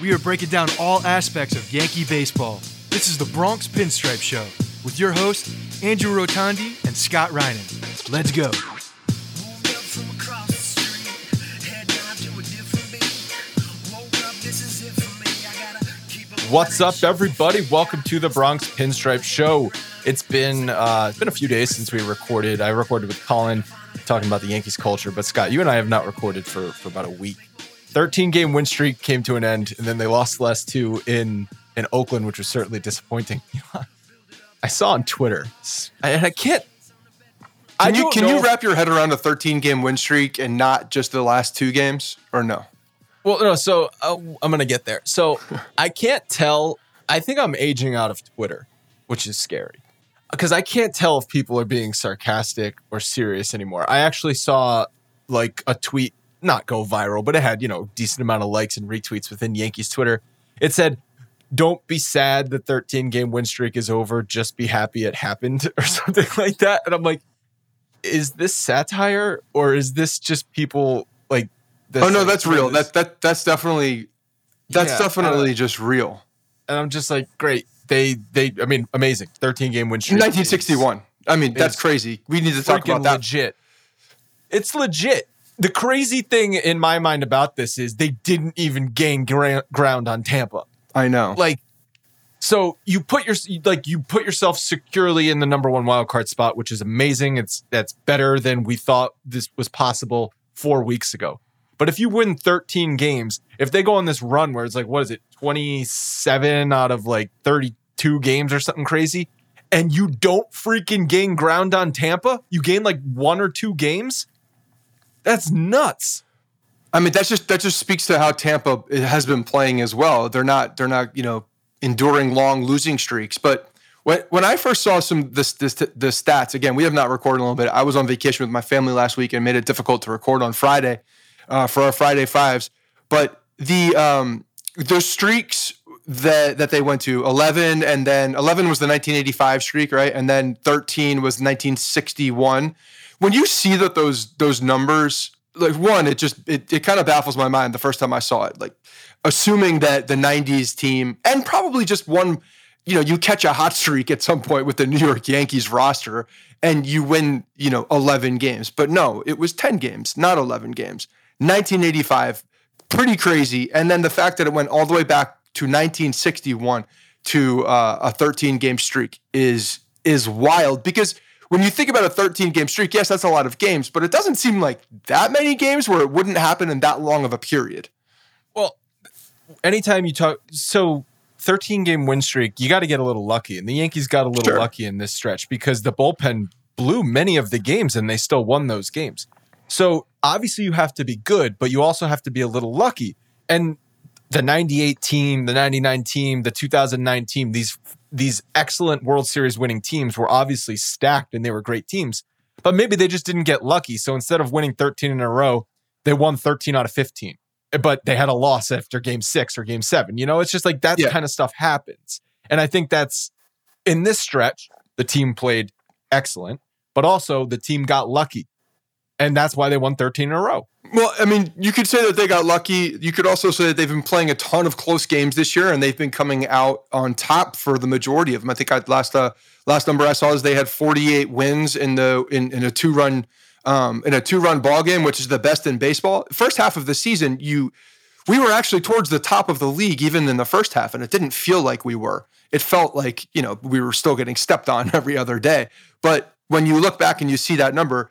We are breaking down all aspects of Yankee baseball. This is the Bronx Pinstripe Show with your hosts, Andrew Rotondi and Scott Reinen. Let's go. What's up, everybody? Welcome to the Bronx Pinstripe Show. It's been uh, it's been a few days since we recorded. I recorded with Colin talking about the Yankees culture. But Scott, you and I have not recorded for for about a week. 13 game win streak came to an end, and then they lost the last two in in Oakland, which was certainly disappointing. I saw on Twitter, and I can't. Can you can you wrap your head around a 13 game win streak and not just the last two games, or no? Well, no. So uh, I'm gonna get there. So I can't tell. I think I'm aging out of Twitter, which is scary because I can't tell if people are being sarcastic or serious anymore. I actually saw like a tweet not go viral, but it had, you know, decent amount of likes and retweets within Yankees Twitter. It said, "Don't be sad the 13 game win streak is over, just be happy it happened" or something like that. And I'm like, is this satire or is this just people like Oh no, that's real. That that that's definitely that's yeah, definitely just real. And I'm just like, great they they I mean amazing 13 game win streak. 1961. I mean that's crazy. We need to talk about that. Legit. It's legit. The crazy thing in my mind about this is they didn't even gain gra- ground on Tampa. I know. Like so you put your like you put yourself securely in the number one wild card spot, which is amazing. It's that's better than we thought this was possible four weeks ago. But if you win 13 games, if they go on this run where it's like, what is it, 27 out of like 32 games or something crazy, and you don't freaking gain ground on Tampa, you gain like one or two games. That's nuts. I mean, that's just that just speaks to how Tampa has been playing as well. They're not they're not you know enduring long losing streaks. But when when I first saw some this the stats again, we have not recorded a little bit. I was on vacation with my family last week and made it difficult to record on Friday uh, for our Friday fives. But the um, the streaks that that they went to 11 and then 11 was the 1985 streak right? And then 13 was 1961 when you see that those those numbers like one it just it, it kind of baffles my mind the first time i saw it. Like assuming that the 90s team and probably just one you know you catch a hot streak at some point with the new york yankees roster and you win you know 11 games. But no it was 10 games not 11 games. 1985 pretty crazy. And then the fact that it went all the way back to 1961 to uh, a 13 game streak is is wild because when you think about a 13 game streak, yes, that's a lot of games, but it doesn't seem like that many games where it wouldn't happen in that long of a period. Well, anytime you talk, so 13 game win streak, you got to get a little lucky. And the Yankees got a little sure. lucky in this stretch because the bullpen blew many of the games and they still won those games. So obviously you have to be good, but you also have to be a little lucky. And the 98 team, the 99 team, the 2009 team, these these excellent World Series winning teams were obviously stacked and they were great teams. But maybe they just didn't get lucky. So instead of winning 13 in a row, they won 13 out of 15. But they had a loss after game 6 or game 7. You know, it's just like that yeah. kind of stuff happens. And I think that's in this stretch, the team played excellent, but also the team got lucky and that's why they won 13 in a row. Well, I mean, you could say that they got lucky. You could also say that they've been playing a ton of close games this year, and they've been coming out on top for the majority of them. I think I, last uh, last number I saw is they had 48 wins in the in, in a two run um, in a two run ball game, which is the best in baseball. First half of the season, you we were actually towards the top of the league even in the first half, and it didn't feel like we were. It felt like you know we were still getting stepped on every other day. But when you look back and you see that number,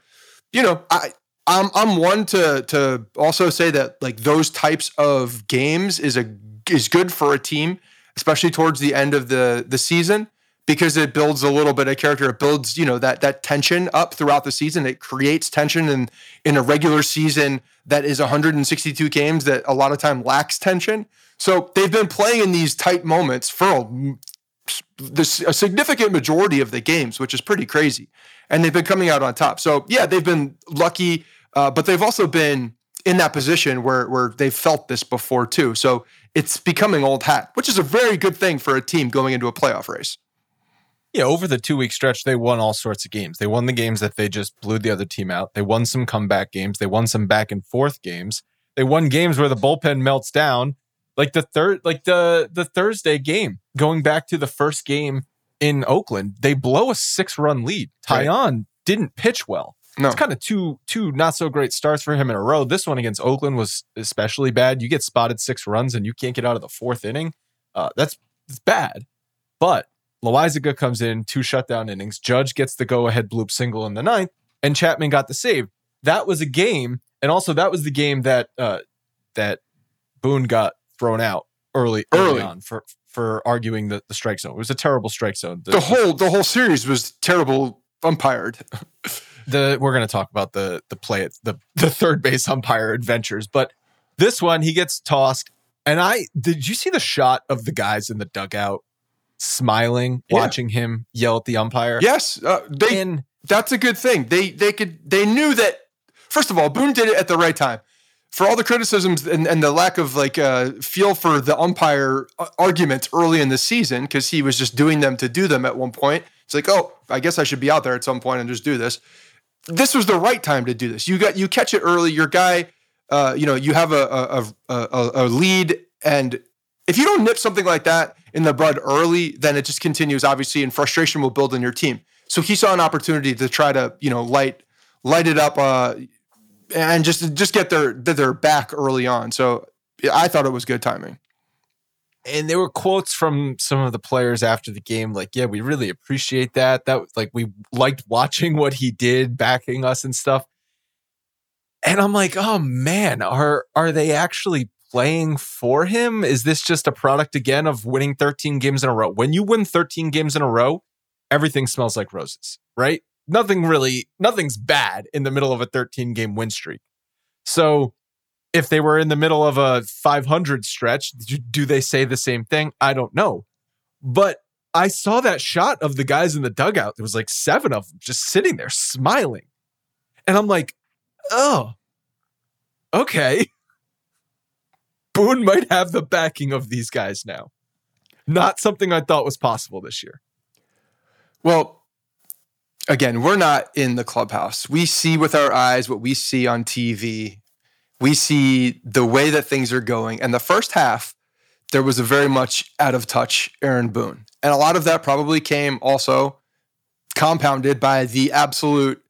you know I. I'm I'm one to to also say that like those types of games is a is good for a team, especially towards the end of the the season because it builds a little bit of character. It builds, you know, that that tension up throughout the season. It creates tension in in a regular season that is 162 games that a lot of time lacks tension. So they've been playing in these tight moments for a, this, a significant majority of the games, which is pretty crazy, and they've been coming out on top. So yeah, they've been lucky, uh, but they've also been in that position where where they've felt this before too. So it's becoming old hat, which is a very good thing for a team going into a playoff race yeah, over the two week stretch, they won all sorts of games. They won the games that they just blew the other team out. They won some comeback games. They won some back and forth games. They won games where the bullpen melts down, like the third, like the the Thursday game. Going back to the first game in Oakland, they blow a six run lead. Right. didn't pitch well. No. It's kind of two two not so great starts for him in a row. This one against Oakland was especially bad. You get spotted six runs and you can't get out of the fourth inning. Uh, that's it's bad. But Loaisiga comes in, two shutdown innings. Judge gets the go ahead bloop single in the ninth, and Chapman got the save. That was a game, and also that was the game that uh, that Boone got thrown out early, early, early on for for arguing the, the strike zone. It was a terrible strike zone. The, the whole the whole series was terrible umpired. the we're going to talk about the the play the the third base umpire adventures, but this one he gets tossed. And I did you see the shot of the guys in the dugout smiling, yeah. watching him yell at the umpire. Yes, uh, they. And, that's a good thing. They they could they knew that. First of all, Boone did it at the right time. For all the criticisms and, and the lack of like uh, feel for the umpire argument early in the season, because he was just doing them to do them at one point. It's like, oh, I guess I should be out there at some point and just do this. This was the right time to do this. You got you catch it early. Your guy, uh, you know, you have a a, a a lead, and if you don't nip something like that in the bud early, then it just continues, obviously, and frustration will build in your team. So he saw an opportunity to try to, you know, light light it up uh, and just just get their their back early on. So I thought it was good timing. And there were quotes from some of the players after the game, like, "Yeah, we really appreciate that. That like we liked watching what he did, backing us and stuff." And I'm like, "Oh man, are are they actually playing for him? Is this just a product again of winning 13 games in a row? When you win 13 games in a row, everything smells like roses, right? Nothing really, nothing's bad in the middle of a 13 game win streak. So if they were in the middle of a 500 stretch, do they say the same thing? I don't know. But I saw that shot of the guys in the dugout. There was like seven of them just sitting there smiling. And I'm like, oh, okay. Boone might have the backing of these guys now. Not something I thought was possible this year. Well, again, we're not in the clubhouse. We see with our eyes what we see on TV. We see the way that things are going. And the first half, there was a very much out of touch Aaron Boone. And a lot of that probably came also compounded by the absolute,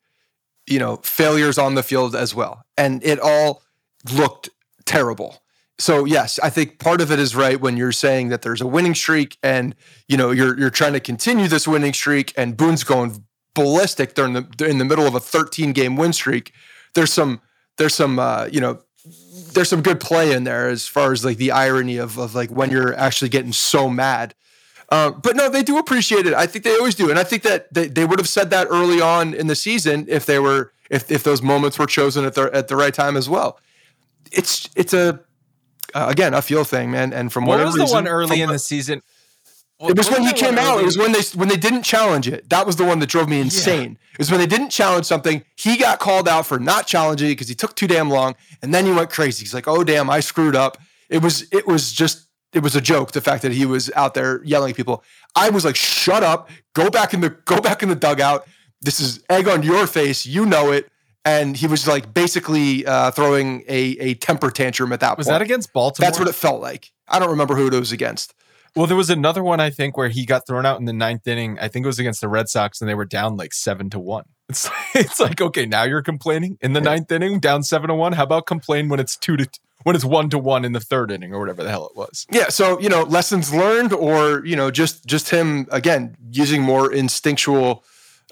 you know, failures on the field as well. And it all looked terrible so yes, I think part of it is right when you're saying that there's a winning streak and you know you're you're trying to continue this winning streak and Boone's going ballistic during the in the middle of a 13 game win streak. There's some there's some uh, you know there's some good play in there as far as like the irony of of like when you're actually getting so mad. Uh, but no, they do appreciate it. I think they always do, and I think that they, they would have said that early on in the season if they were if if those moments were chosen at the at the right time as well. It's it's a uh, again a feel thing, man. And from what was the one early in the season? It was when he came out. It was when they when they didn't challenge it. That was the one that drove me insane. Yeah. It was when they didn't challenge something. He got called out for not challenging it because he took too damn long, and then he went crazy. He's like, "Oh damn, I screwed up." It was it was just it was a joke. The fact that he was out there yelling at people. I was like, "Shut up! Go back in the go back in the dugout. This is egg on your face. You know it." and he was like basically uh, throwing a, a temper tantrum at that was point. that against Baltimore? That's what it felt like. I don't remember who it was against. Well, there was another one I think where he got thrown out in the ninth inning. I think it was against the Red Sox, and they were down like seven to one. It's it's like okay, now you're complaining in the ninth inning, down seven to one. How about complain when it's two to when it's one to one in the third inning or whatever the hell it was. Yeah, so you know, lessons learned, or you know, just just him again using more instinctual,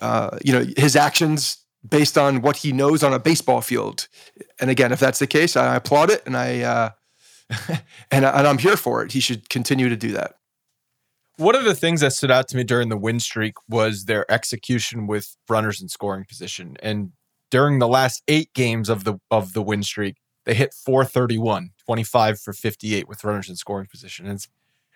uh, you know, his actions based on what he knows on a baseball field. And again, if that's the case, I applaud it, and I uh, and, and I'm here for it. He should continue to do that. One of the things that stood out to me during the win streak was their execution with runners in scoring position. And during the last eight games of the of the win streak, they hit 431, 25 for 58 with runners in scoring position. And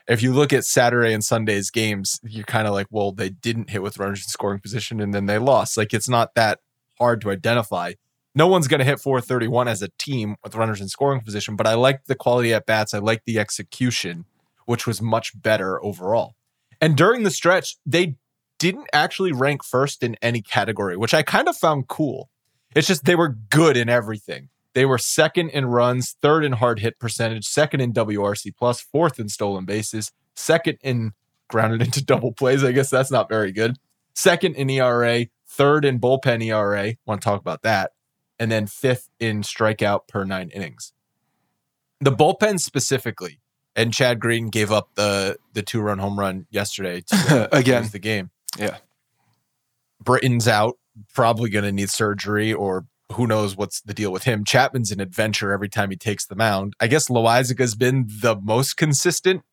if you look at Saturday and Sunday's games, you're kind of like, well, they didn't hit with runners in scoring position and then they lost. Like it's not that hard to identify. No one's going to hit 431 as a team with runners in scoring position, but I like the quality at bats. I like the execution which was much better overall. And during the stretch, they didn't actually rank first in any category, which I kind of found cool. It's just they were good in everything. They were second in runs, third in hard hit percentage, second in WRC plus, fourth in stolen bases, second in grounded into double plays. I guess that's not very good. Second in ERA, third in bullpen ERA. Want to talk about that? And then fifth in strikeout per nine innings. The bullpen specifically, and Chad Green gave up the the two run home run yesterday to again the game. Yeah, Britton's out, probably going to need surgery, or who knows what's the deal with him. Chapman's an adventure every time he takes the mound. I guess Loaisiga's been the most consistent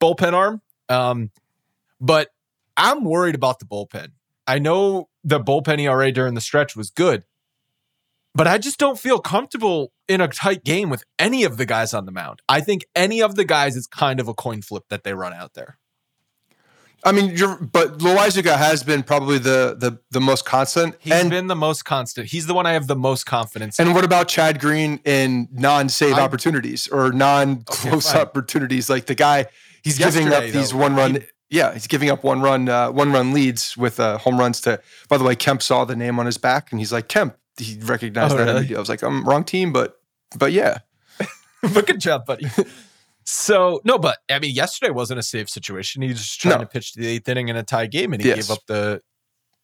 bullpen arm, um, but I'm worried about the bullpen. I know the bullpen ERA during the stretch was good, but I just don't feel comfortable in a tight game with any of the guys on the mound. I think any of the guys is kind of a coin flip that they run out there. I mean, but Loaisiga has been probably the the the most constant. He's and, been the most constant. He's the one I have the most confidence. And in. what about Chad Green in non-save I, opportunities or non-close okay, opportunities? Like the guy, he's giving up these though, one run. He, yeah, he's giving up one run, uh, one run leads with uh, home runs to. By the way, Kemp saw the name on his back, and he's like, "Kemp, he recognized oh, that really? I was like, I'm wrong team, but but yeah. but good job, buddy. so no, but I mean, yesterday wasn't a safe situation. He was just trying no. to pitch the eighth inning in a tie game, and he yes. gave up the.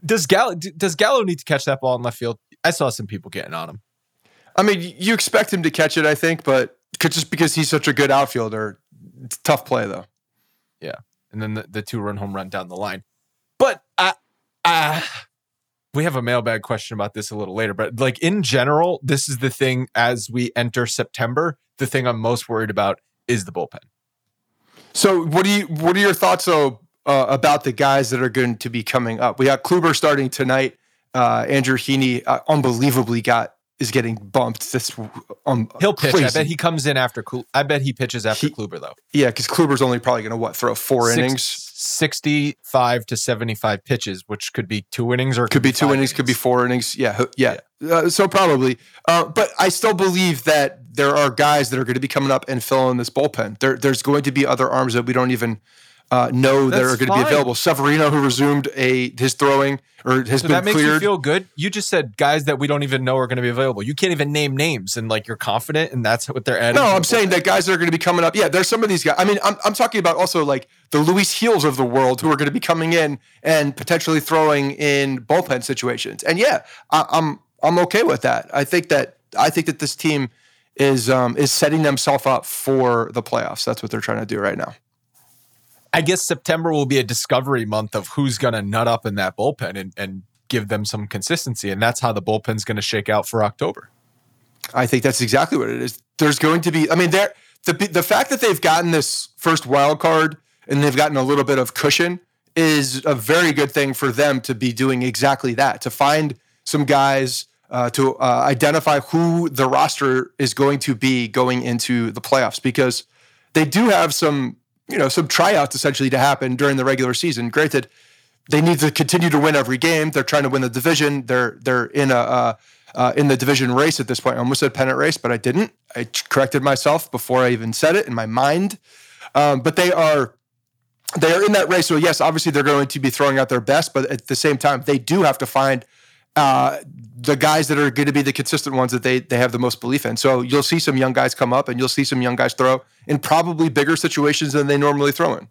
Does Gallo does Gallo need to catch that ball in left field? I saw some people getting on him. I mean, you expect him to catch it, I think, but just because he's such a good outfielder, tough play though. Yeah, and then the, the two run home run down the line, but I, I we have a mailbag question about this a little later, but like in general, this is the thing as we enter September. The thing I'm most worried about is the bullpen. So, what do you? What are your thoughts though uh, about the guys that are going to be coming up? We got Kluber starting tonight. Uh, Andrew Heaney uh, unbelievably got is getting bumped. This um, he'll pitch. Crazy. I bet he comes in after. I bet he pitches after he, Kluber though. Yeah, because Kluber's only probably going to what throw four Six, innings. 65 to 75 pitches, which could be two innings or could, could be, be two innings, innings, could be four innings. Yeah, yeah. yeah. Uh, so probably, uh, but I still believe that there are guys that are going to be coming up and filling this bullpen. There, there's going to be other arms that we don't even uh, know that are going to be available. Severino, who resumed a his throwing or has so been that makes cleared. you feel good. You just said guys that we don't even know are going to be available. You can't even name names, and like you're confident, and that's what they're adding. No, I'm saying that guys that are going to be coming up. Yeah, there's some of these guys. I mean, I'm I'm talking about also like the Luis Gils of the world who are going to be coming in and potentially throwing in bullpen situations. And yeah, I, I'm I'm okay with that. I think that I think that this team is um, is setting themselves up for the playoffs. That's what they're trying to do right now. I guess September will be a discovery month of who's going to nut up in that bullpen and, and give them some consistency. And that's how the bullpen's going to shake out for October. I think that's exactly what it is. There's going to be, I mean, there, the, the fact that they've gotten this first wild card and they've gotten a little bit of cushion is a very good thing for them to be doing exactly that, to find some guys. Uh, to uh, identify who the roster is going to be going into the playoffs because they do have some you know some tryouts essentially to happen during the regular season. Granted, they need to continue to win every game. They're trying to win the division. They're they're in a uh, uh, in the division race at this point. I almost said pennant race, but I didn't. I corrected myself before I even said it in my mind. Um, but they are they are in that race. So yes, obviously they're going to be throwing out their best, but at the same time, they do have to find uh, the guys that are going to be the consistent ones that they they have the most belief in. So you'll see some young guys come up, and you'll see some young guys throw in probably bigger situations than they normally throw in.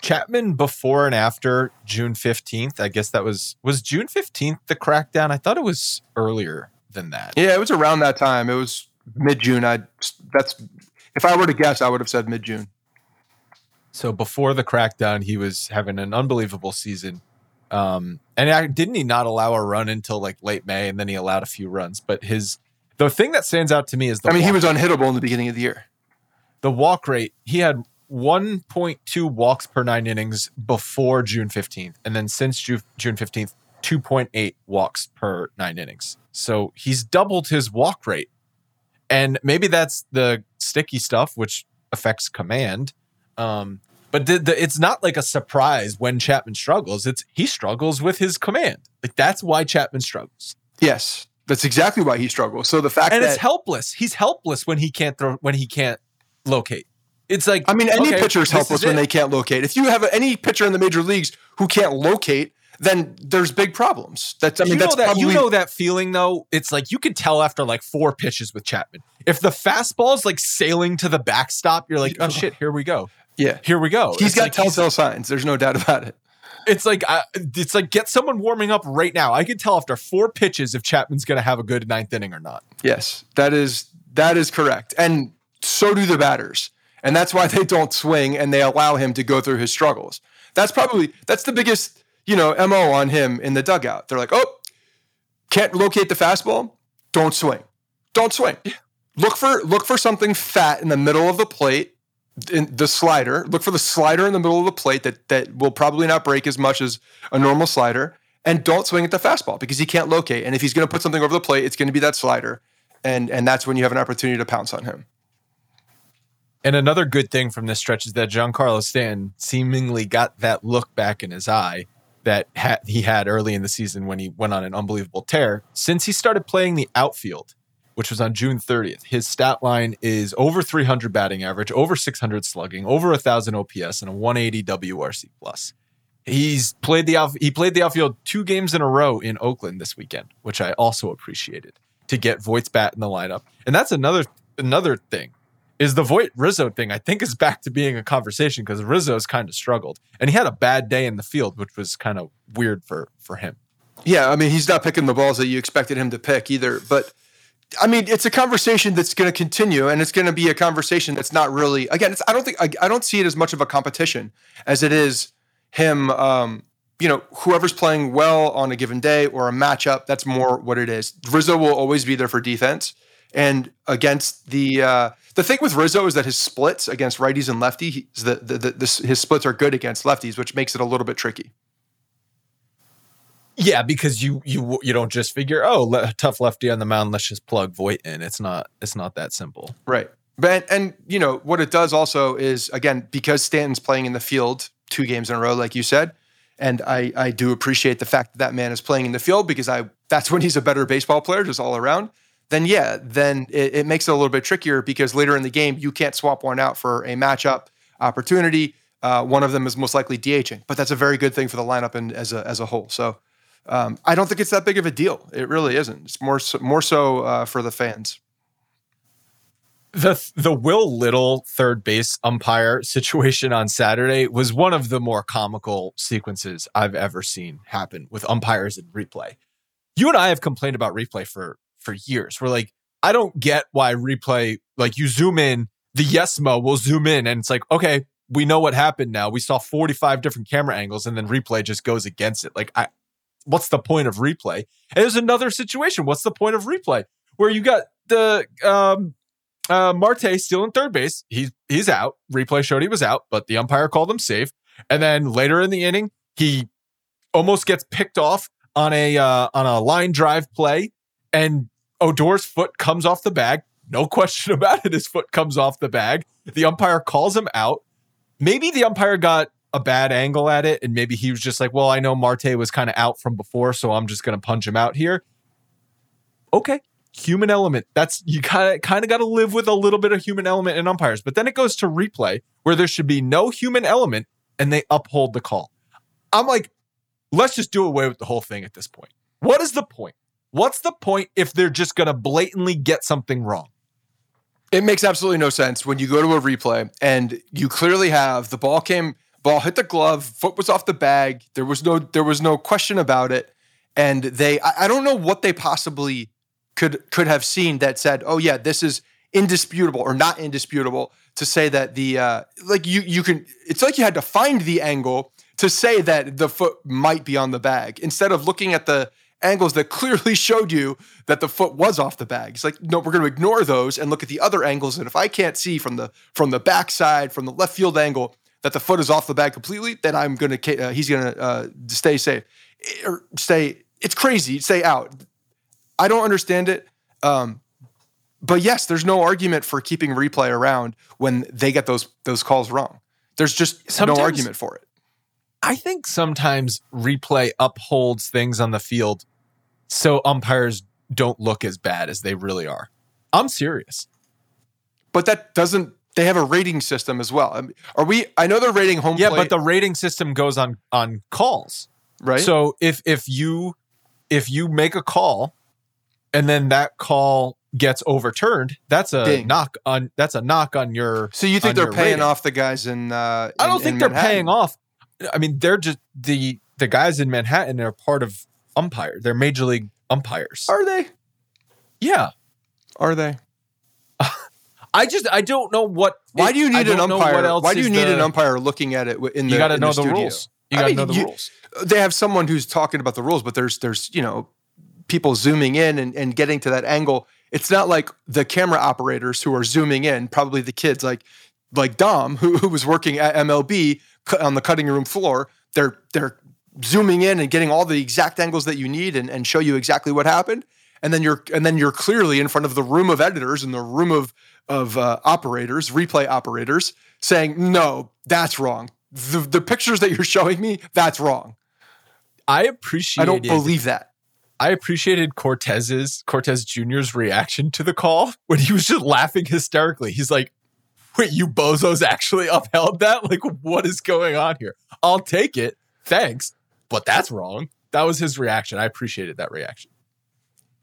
Chapman before and after June fifteenth. I guess that was was June fifteenth the crackdown. I thought it was earlier than that. Yeah, it was around that time. It was mid June. I that's if I were to guess, I would have said mid June. So before the crackdown, he was having an unbelievable season. Um, and I, didn't he not allow a run until like late May, and then he allowed a few runs. But his the thing that stands out to me is the I mean, he was unhittable in the beginning of the year. the walk rate. He had 1.2 walks per nine innings before June 15th, and then since Ju- June 15th, 2.8 walks per nine innings. So he's doubled his walk rate, and maybe that's the sticky stuff, which affects command. Um, but the, the, it's not like a surprise when Chapman struggles. It's he struggles with his command. Like that's why Chapman struggles, Yes, that's exactly why he struggles. So the fact and that it's helpless. He's helpless when he can't throw when he can't locate. It's like I mean, any okay, pitcher is helpless when they can't locate. If you have any pitcher in the major leagues who can't locate, then there's big problems. That's I mean, you that's know that probably you know that feeling though. It's like you can tell after like four pitches with Chapman. If the fastball's like sailing to the backstop, you're like, oh shit, here we go, yeah. here we go. He's It's got like he's- telltale signs. There's no doubt about it. It's like I, it's like get someone warming up right now. I can tell after four pitches if Chapman's going to have a good ninth inning or not. Yes, that is that is correct, and so do the batters, and that's why they don't swing and they allow him to go through his struggles. That's probably that's the biggest you know mo on him in the dugout. They're like, oh, can't locate the fastball, don't swing, don't swing. Look for look for something fat in the middle of the plate, in the slider. Look for the slider in the middle of the plate that that will probably not break as much as a normal slider. And don't swing at the fastball because he can't locate. And if he's going to put something over the plate, it's going to be that slider and and that's when you have an opportunity to pounce on him. And another good thing from this stretch is that Giancarlo Stanton seemingly got that look back in his eye that ha- he had early in the season when he went on an unbelievable tear. Since he started playing the outfield, which was on June 30th, his stat line is over 300 batting average, over 600 slugging, over 1,000 OPS, and a 180 WRC plus. He's played the out- he played the outfield two games in a row in Oakland this weekend, which I also appreciated to get Voit's bat in the lineup. And that's another another thing is the Voit Rizzo thing. I think is back to being a conversation because Rizzo's kind of struggled and he had a bad day in the field, which was kind of weird for for him. Yeah, I mean, he's not picking the balls that you expected him to pick either. But I mean, it's a conversation that's going to continue, and it's going to be a conversation that's not really. Again, I don't think I, I don't see it as much of a competition as it is him. Um, you know, whoever's playing well on a given day or a matchup. That's more what it is. Rizzo will always be there for defense, and against the uh, the thing with Rizzo is that his splits against righties and lefties, the, the, the, his splits are good against lefties, which makes it a little bit tricky. Yeah, because you you you don't just figure, oh, le- tough lefty on the mound, let's just plug Voit in. It's not it's not that simple. Right. But and you know what it does also is again because Stanton's playing in the field two games in a row, like you said, and I I do appreciate the fact that that man is playing in the field because I that's when he's a better baseball player just all around. Then yeah, then it, it makes it a little bit trickier because later in the game you can't swap one out for a matchup opportunity. Uh, one of them is most likely DHing, but that's a very good thing for the lineup and as a as a whole. So. Um, I don't think it's that big of a deal. It really isn't. It's more so, more so uh, for the fans. The the Will Little third base umpire situation on Saturday was one of the more comical sequences I've ever seen happen with umpires in replay. You and I have complained about replay for for years. We're like, I don't get why replay like you zoom in, the Yesmo will zoom in and it's like, okay, we know what happened now. We saw 45 different camera angles and then replay just goes against it. Like I what's the point of replay? And there's another situation. What's the point of replay? Where you got the um uh Marte still in third base. He's he's out. Replay showed he was out, but the umpire called him safe. And then later in the inning, he almost gets picked off on a uh, on a line drive play, and Odor's foot comes off the bag. No question about it. His foot comes off the bag. The umpire calls him out. Maybe the umpire got a bad angle at it, and maybe he was just like, "Well, I know Marte was kind of out from before, so I'm just going to punch him out here." Okay, human element. That's you kind of kind of got to live with a little bit of human element in umpires. But then it goes to replay where there should be no human element, and they uphold the call. I'm like, let's just do away with the whole thing at this point. What is the point? What's the point if they're just going to blatantly get something wrong? It makes absolutely no sense when you go to a replay and you clearly have the ball came, ball hit the glove, foot was off the bag. There was no, there was no question about it. And they, I, I don't know what they possibly could could have seen that said, "Oh yeah, this is indisputable or not indisputable." To say that the uh, like you you can, it's like you had to find the angle to say that the foot might be on the bag instead of looking at the angles that clearly showed you that the foot was off the bag. It's like, no, we're going to ignore those and look at the other angles. And if I can't see from the from the backside, from the left field angle, that the foot is off the bag completely, then I'm going to uh, he's going to uh, stay safe or stay. It's crazy. Stay out. I don't understand it. Um, but yes, there's no argument for keeping replay around when they get those those calls wrong. There's just Sometimes, no argument for it. I think sometimes replay upholds things on the field so umpires don't look as bad as they really are. I'm serious. But that doesn't they have a rating system as well. I mean, are we I know they're rating home Yeah, but the rating system goes on on calls. Right. So if if you if you make a call and then that call gets overturned, that's a Ding. knock on that's a knock on your So you think they're paying rating. off the guys in uh in, I don't think they're paying off. I mean, they're just the the guys in Manhattan are part of umpire. They're major league umpires. Are they? Yeah. Are they? I just I don't know what. Why do you need an umpire? Why do you need the, an umpire looking at it in the? You got to know the, the rules. You got to know the you, rules. They have someone who's talking about the rules, but there's there's you know people zooming in and, and getting to that angle. It's not like the camera operators who are zooming in. Probably the kids like like Dom who, who was working at MLB on the cutting room floor. They're they're zooming in and getting all the exact angles that you need and, and show you exactly what happened. And then you're and then you're clearly in front of the room of editors and the room of of uh, operators, replay operators, saying, "No, that's wrong. The the pictures that you're showing me, that's wrong." I appreciate. I don't believe that. I appreciated Cortes's Cortes Jr.'s reaction to the call when he was just laughing hysterically. He's like, wait, you bozos actually upheld that? Like, what is going on here? I'll take it. Thanks. But that's wrong. That was his reaction. I appreciated that reaction.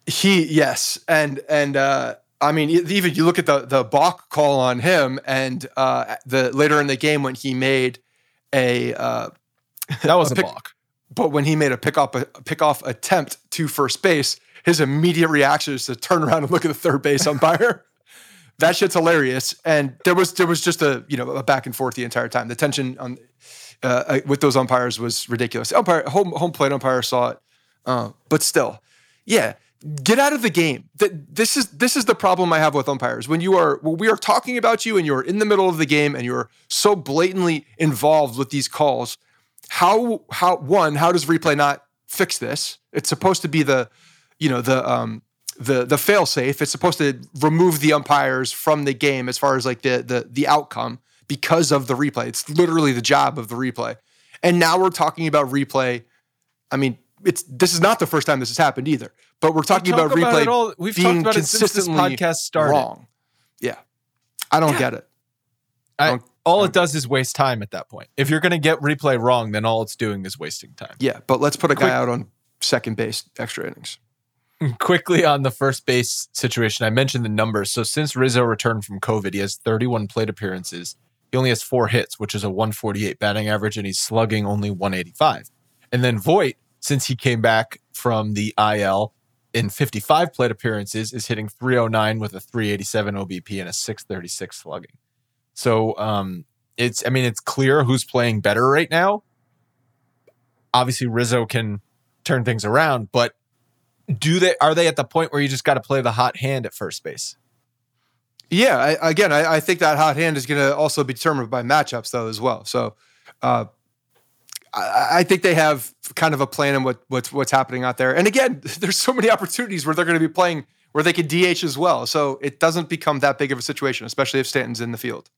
He, yes. And, and, uh, I mean, even you look at the the balk call on him, and uh, the later in the game when he made a uh, that was a, a pick, balk, but when he made a pick off a pick off attempt to first base, his immediate reaction is to turn around and look at the third base umpire. that shit's hilarious. And there was there was just a you know a back and forth the entire time. The tension on uh, uh, with those umpires was ridiculous. Umpire home home plate umpire saw it, uh, but still, yeah. Get out of the game. This is this is the problem I have with umpires. When you are when we are talking about you and you're in the middle of the game and you're so blatantly involved with these calls, how how one how does replay not fix this? It's supposed to be the you know the um the the fail safe. It's supposed to remove the umpires from the game as far as like the the the outcome because of the replay. It's literally the job of the replay. And now we're talking about replay. I mean, it's this is not the first time this has happened either. But we're talking we about replay about all, we've being talked about consistently it podcast started. wrong. Yeah, I don't yeah. get it. I don't, all it does is waste time at that point. If you're going to get replay wrong, then all it's doing is wasting time. Yeah, but let's put a guy out on second base extra innings. quickly on the first base situation, I mentioned the numbers. So since Rizzo returned from COVID, he has 31 plate appearances. He only has four hits, which is a 148 batting average, and he's slugging only 185. And then Voit, since he came back from the IL in 55 plate appearances, is hitting 309 with a 387 OBP and a 636 slugging. So um, it's, I mean, it's clear who's playing better right now. Obviously, Rizzo can turn things around, but do they are they at the point where you just got to play the hot hand at first base? Yeah, I, again, I, I, think that hot hand is going to also be determined by matchups though as well. So, uh, I, I, think they have kind of a plan on what what's what's happening out there. And again, there's so many opportunities where they're going to be playing where they could DH as well. So it doesn't become that big of a situation, especially if Stanton's in the field.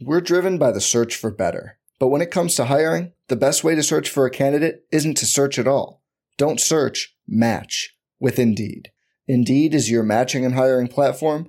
We're driven by the search for better, but when it comes to hiring, the best way to search for a candidate isn't to search at all. Don't search, match with Indeed. Indeed is your matching and hiring platform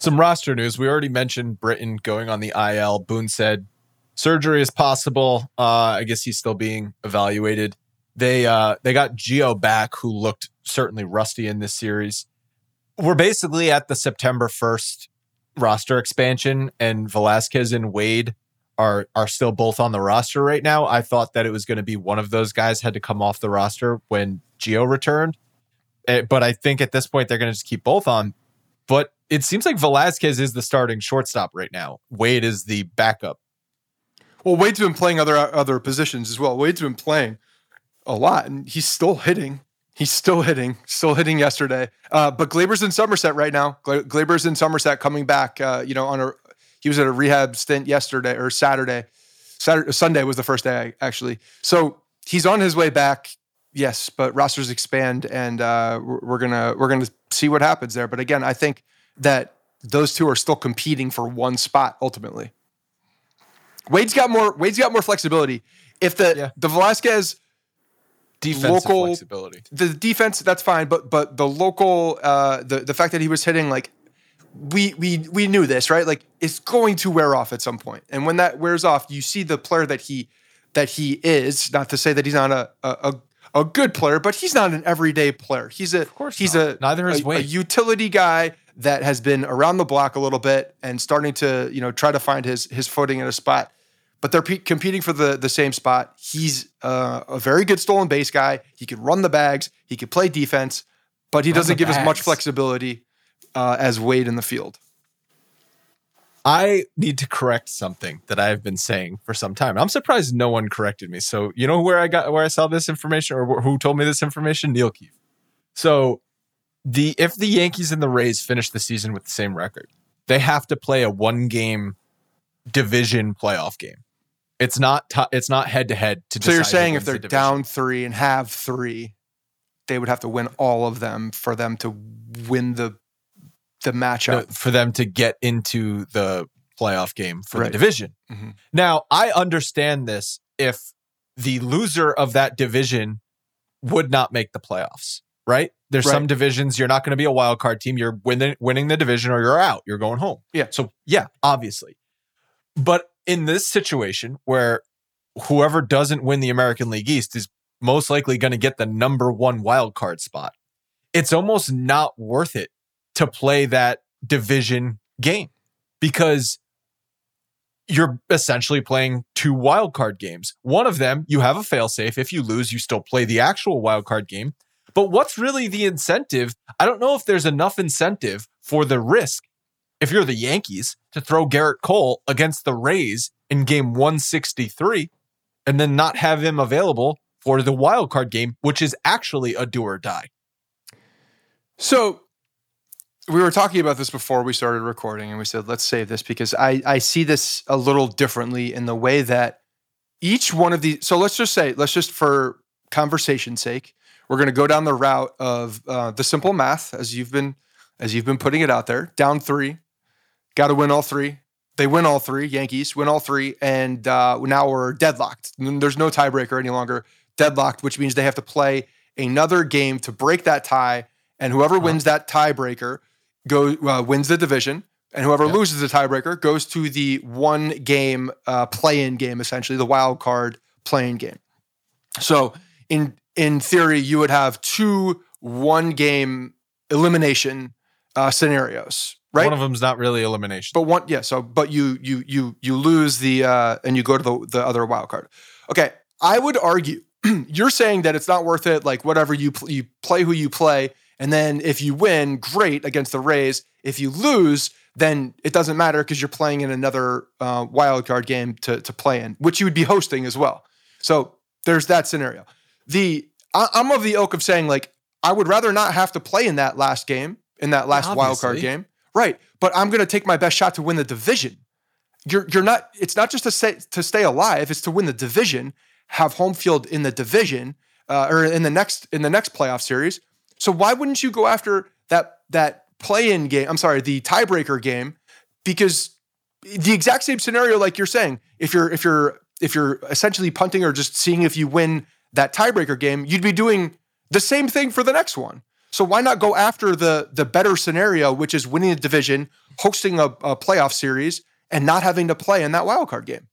Some roster news. We already mentioned Britton going on the IL. Boone said surgery is possible. Uh, I guess he's still being evaluated. They uh, they got Gio back, who looked certainly rusty in this series. We're basically at the September first roster expansion, and Velazquez and Wade are are still both on the roster right now. I thought that it was going to be one of those guys had to come off the roster when Gio returned, eh, but I think at this point they're going to just keep both on. But it seems like Velazquez is the starting shortstop right now. Wade is the backup. Well, Wade's been playing other other positions as well. Wade's been playing a lot, and he's still hitting. He's still hitting, still hitting yesterday. Uh, but Gleyber's in Somerset right now. Gleyber's in Somerset, coming back. Uh, you know, on a he was at a rehab stint yesterday or Saturday. Saturday, Sunday was the first day actually. So he's on his way back. Yes, but rosters expand, and uh, we're, we're gonna we're gonna see what happens there. But again, I think that those two are still competing for one spot ultimately. Wade's got more. Wade's got more flexibility. If the Yeah. the Velazquez Defensive Local- flexibility. the defense that's fine, but but the local uh, the the fact that he was hitting like we we we knew this right like it's going to wear off at some point. and when that wears off, you see the player that he that he is. Not to say that he's not a a, a, a good player, but he's not an everyday player. He's a of course he's not. a Neither is a, a Wade. utility guy that has been around the block a little bit and starting to you know try to find his his footing in a spot but they're pe- competing for the the same spot. He's uh, a very good stolen base guy. He can run the bags. He can play defense, but he doesn't the give as much flexibility uh, as Wade in the field. I need to correct something that I've been saying for some time. I'm surprised no one corrected me. So you know where I got where I saw this information or who told me this information? Neil Keefe. So the if the Yankees and the Rays finish the season with the same record, they have to play a one game division playoff game. It's not t- it's not head to head to. So you're saying if they're the down three and have three, they would have to win all of them for them to win the the No, matchup. for them to get into the playoff game for Right. the division. Mhm. Now, I understand this if the loser of that division would not make the playoffs, right? There's Right. some divisions you're not going to be a wild card team. You're winning winning the division or you're out. You're going home. Yeah. So, yeah, obviously. But in this situation where whoever doesn't win the American League East is most likely going to get the number 1 wild card spot. It's almost not worth it to play that division game because you're essentially playing two wild card games. One of them, you have a failsafe. If you lose, you still play the actual wild card game. But what's really the incentive? I don't know if there's enough incentive for the risk if you're the Yankees to throw Gerrit Cole against the Rays in game 163 and then not have him available for the wild card game, which is actually a do or die. So we were talking about this before we started recording, and we said, let's save this because I, I see this a little differently in the way that each one of these. So let's just say, let's just for conversation's sake, we're going to go down the route of uh, the simple math as you've been as you've been putting it out there. Down three, got to win all three. They win all three. Yankees win all three, and uh, now we're deadlocked. There's no tiebreaker any longer. Deadlocked, which means they have to play another game to break that tie, and whoever wins that tiebreaker go uh, wins the division, and whoever Yep. loses the tiebreaker goes to the one game uh, play-in game, essentially the wild card play-in game. So in in theory, you would have two one game elimination uh, scenarios, right? One of them's not really elimination. But one, yeah. So, but you you you you lose the uh, and you go to the the other wild card. Okay, I would argue you're saying that it's not worth it. Like whatever you pl- you play who you play, and then if you win, great against the Rays. If you lose, then it doesn't matter because you're playing in another uh, wild card game to to play in, which you would be hosting as well. So there's that scenario. The I, I'm of the ilk of saying like I would rather not have to play in that last game in that last wild card game, right? But I'm going to take my best shot to win the division. You're you're not. It's not just to stay to stay alive. It's to win the division, have home field in the division, uh, or in the next in the next playoff series. So why wouldn't you go after that that play-in game? I'm sorry, the tiebreaker game, because the exact same scenario, like you're saying, if you're if you're if you're essentially punting or just seeing if you win that tiebreaker game, you'd be doing the same thing for the next one. So why not go after the the better scenario, which is winning a division, hosting a, a playoff series, and not having to play in that wild card game?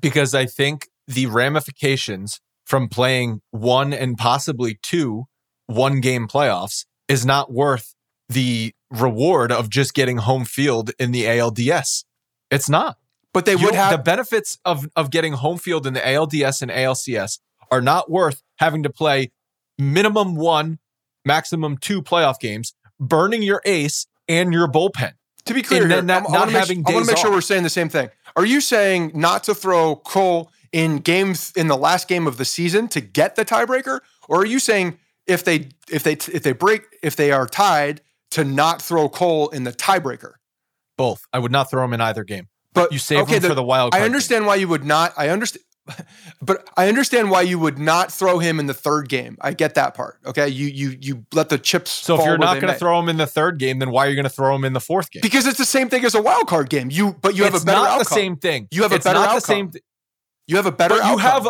because I think the ramifications from playing one and possibly two one game playoffs is not worth the reward of just getting home field in the ALDS. It's not. But they You would have the benefits of of getting home field in the ALDS and ALCS are not worth having to play minimum one, maximum two playoff games, burning your ace and your bullpen. To be clear, here, not- not make, having I want to make sure off. we're saying the same thing. Are you saying not to throw Cole in game th- in the last game of the season to get the tiebreaker, or are you saying if they if they if they break if they are tied to not throw Cole in the tiebreaker? Both. I would not throw him in either game. But You save them for the wild I understand why you would not. I understand. But I understand why you would not throw him in the third game. I get that part. Okay, you you you let the chips. So if you're not going to throw him in the third game, then why are you going to throw him in the fourth game? because it's the same thing as a wild card game. You but you have it's a better not outcome. the same thing. You have a it's better not outcome. the same. Th- You have a better. but you outcome. have,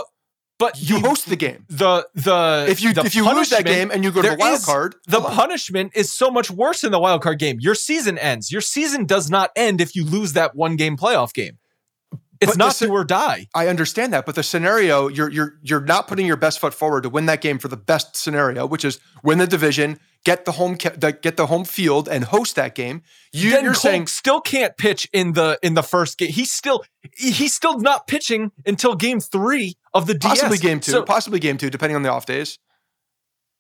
but you the- host the game. the the If you the if you lose that game and you go to the wild is- card, the punishment is so much worse in the wild card game. Your season ends. Your season does not end if you lose that one game playoff game. It's But not the do or die. I understand that, but the scenario you're you're you're not putting your best foot forward to win that game for the best scenario, which is win the division, get the home the, get the home field, and host that game. You, Cole saying still can't pitch in the in the first game. He's still he's still not pitching until game three of the DS. possibly game two, So- possibly game two, depending on the off days.